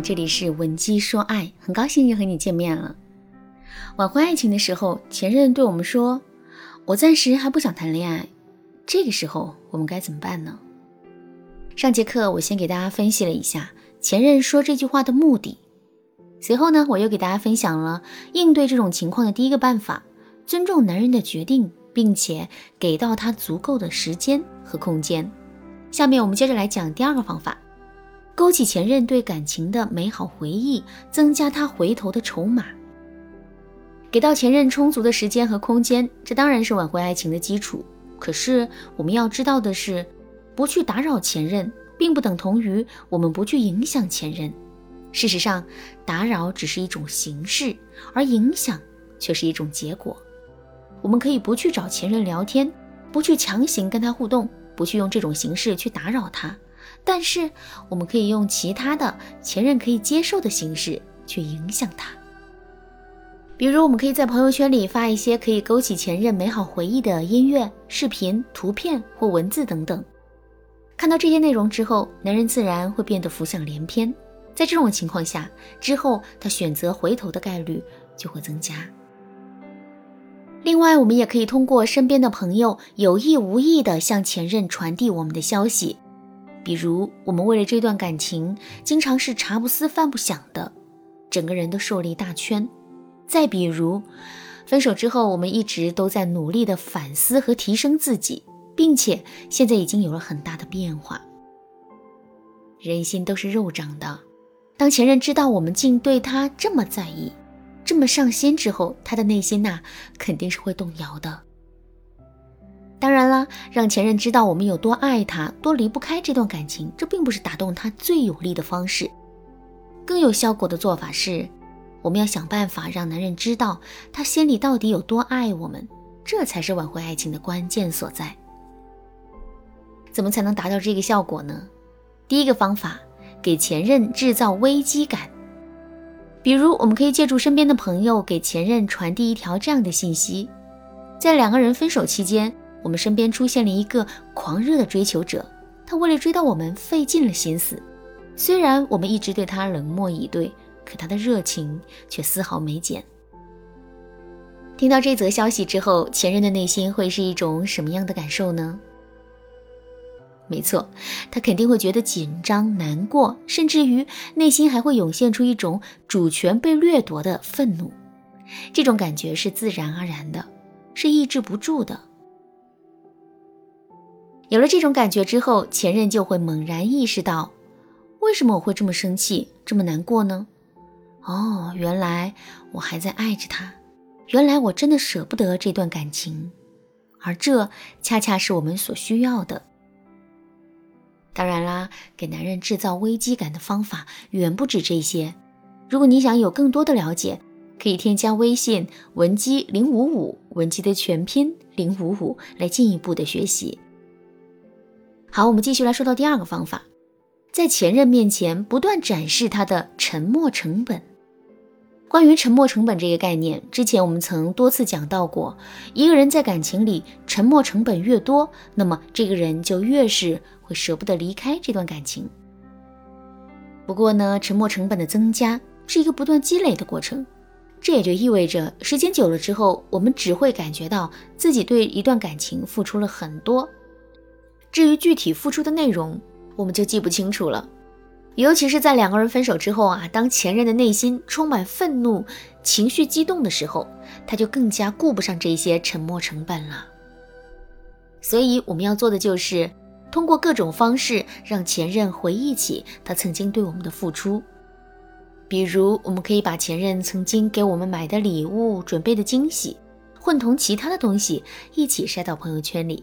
这里是文姬说爱，很高兴又和你见面了。挽回爱情的时候，前任对我们说：“我暂时还不想谈恋爱。”这个时候我们该怎么办呢？上节课我先给大家分析了一下前任说这句话的目的，随后呢，我又给大家分享了应对这种情况的第一个办法：尊重男人的决定，并且给到他足够的时间和空间。下面我们接着来讲第二个方法。勾起前任对感情的美好回忆，增加他回头的筹码。给到前任充足的时间和空间，这当然是挽回爱情的基础。可是我们要知道的是，不去打扰前任，并不等同于我们不去影响前任。事实上，打扰只是一种形式，而影响却是一种结果。我们可以不去找前任聊天，不去强行跟他互动，不去用这种形式去打扰他。但是，我们可以用其他的前任可以接受的形式去影响他。比如，我们可以在朋友圈里发一些可以勾起前任美好回忆的音乐、视频、图片或文字等等。看到这些内容之后，男人自然会变得浮想联翩。在这种情况下，之后他选择回头的概率就会增加。另外，我们也可以通过身边的朋友有意无意地向前任传递我们的消息。比如，我们为了这段感情，经常是茶不思饭不想的，整个人都瘦了一大圈。再比如，分手之后，我们一直都在努力的反思和提升自己，并且现在已经有了很大的变化。人心都是肉长的，当前任知道我们竟对他这么在意、这么上心之后，他的内心呐，肯定是会动摇的。啦，让前任知道我们有多爱他，多离不开这段感情，这并不是打动他最有力的方式。更有效果的做法是，我们要想办法让男人知道他心里到底有多爱我们，这才是挽回爱情的关键所在。怎么才能达到这个效果呢？第一个方法，给前任制造危机感。比如，我们可以借助身边的朋友给前任传递一条这样的信息：在两个人分手期间。我们身边出现了一个狂热的追求者，他为了追到我们费尽了心思。虽然我们一直对他冷漠以对，可他的热情却丝毫没减。听到这则消息之后，前任的内心会是一种什么样的感受呢？没错，他肯定会觉得紧张、难过，甚至于内心还会涌现出一种主权被掠夺的愤怒。这种感觉是自然而然的，是抑制不住的。有了这种感觉之后，前任就会猛然意识到，为什么我会这么生气、这么难过呢？哦，原来我还在爱着他，原来我真的舍不得这段感情，而这恰恰是我们所需要的。当然啦，给男人制造危机感的方法远不止这些。如果你想有更多的了解，可以添加微信文姬零五五，文姬的全拼零五五，来进一步的学习。好，我们继续来说到第二个方法，在前任面前不断展示他的沉默成本。关于沉默成本这个概念，之前我们曾多次讲到过。一个人在感情里沉默成本越多，那么这个人就越是会舍不得离开这段感情。不过呢，沉默成本的增加是一个不断积累的过程，这也就意味着时间久了之后，我们只会感觉到自己对一段感情付出了很多。至于具体付出的内容，我们就记不清楚了。尤其是在两个人分手之后啊，当前任的内心充满愤怒、情绪激动的时候，他就更加顾不上这些沉默成本了。所以我们要做的就是通过各种方式让前任回忆起他曾经对我们的付出。比如，我们可以把前任曾经给我们买的礼物、准备的惊喜，混同其他的东西一起晒到朋友圈里。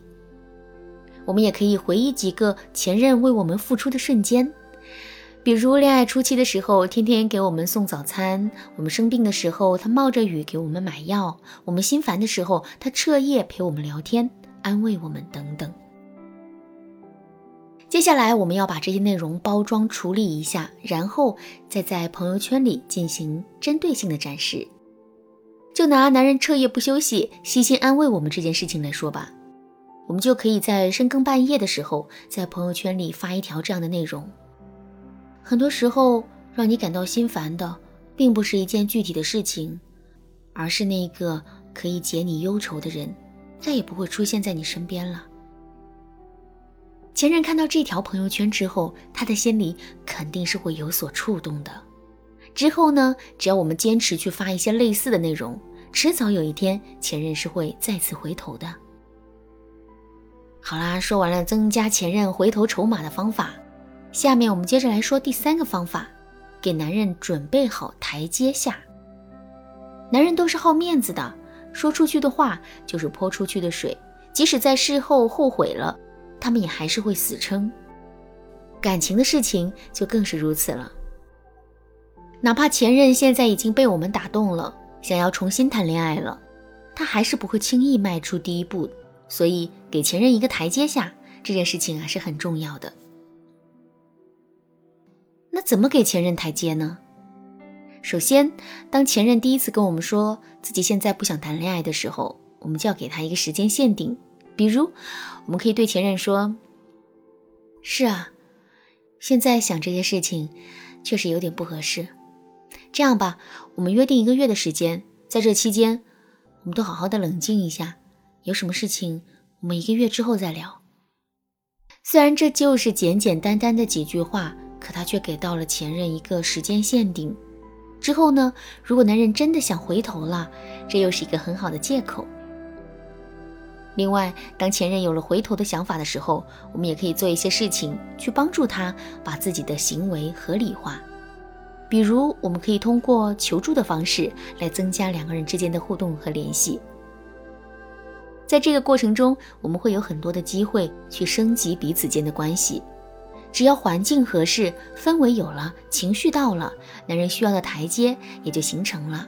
我们也可以回忆几个前任为我们付出的瞬间，比如恋爱初期的时候，天天给我们送早餐；我们生病的时候，他冒着雨给我们买药；我们心烦的时候，他彻夜陪我们聊天，安慰我们等等。接下来，我们要把这些内容包装处理一下，然后再在朋友圈里进行针对性的展示。就拿男人彻夜不休息、悉心安慰我们这件事情来说吧。我们就可以在深更半夜的时候，在朋友圈里发一条这样的内容。很多时候，让你感到心烦的，并不是一件具体的事情，而是那个可以解你忧愁的人，再也不会出现在你身边了。前任看到这条朋友圈之后，他的心里肯定是会有所触动的。之后呢，只要我们坚持去发一些类似的内容，迟早有一天，前任是会再次回头的。好啦，说完了增加前任回头筹码的方法，下面我们接着来说第三个方法，给男人准备好台阶下。男人都是好面子的，说出去的话就是泼出去的水，即使在事后后悔了，他们也还是会死撑。感情的事情就更是如此了，哪怕前任现在已经被我们打动了，想要重新谈恋爱了，他还是不会轻易迈出第一步。所以，给前任一个台阶下这件事情啊是很重要的。那怎么给前任台阶呢？首先，当前任第一次跟我们说自己现在不想谈恋爱的时候，我们就要给他一个时间限定。比如，我们可以对前任说：“是啊，现在想这些事情确实有点不合适。这样吧，我们约定一个月的时间，在这期间，我们都好好的冷静一下。”有什么事情，我们一个月之后再聊。虽然这就是简简单单的几句话，可他却给到了前任一个时间限定。之后呢，如果男人真的想回头了，这又是一个很好的借口。另外，当前任有了回头的想法的时候，我们也可以做一些事情去帮助他把自己的行为合理化。比如，我们可以通过求助的方式来增加两个人之间的互动和联系。在这个过程中，我们会有很多的机会去升级彼此间的关系。只要环境合适，氛围有了，情绪到了，男人需要的台阶也就形成了。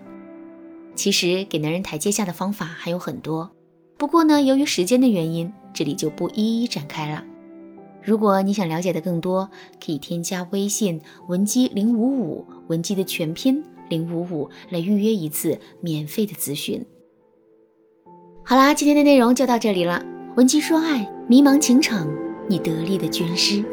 其实给男人台阶下的方法还有很多，不过呢，由于时间的原因，这里就不一一展开了。如果你想了解的更多，可以添加微信文姬零五五，文姬的全拼零五五来预约一次免费的咨询。好啦，今天的内容就到这里了。文姬说爱，迷茫情场，你得力的军师。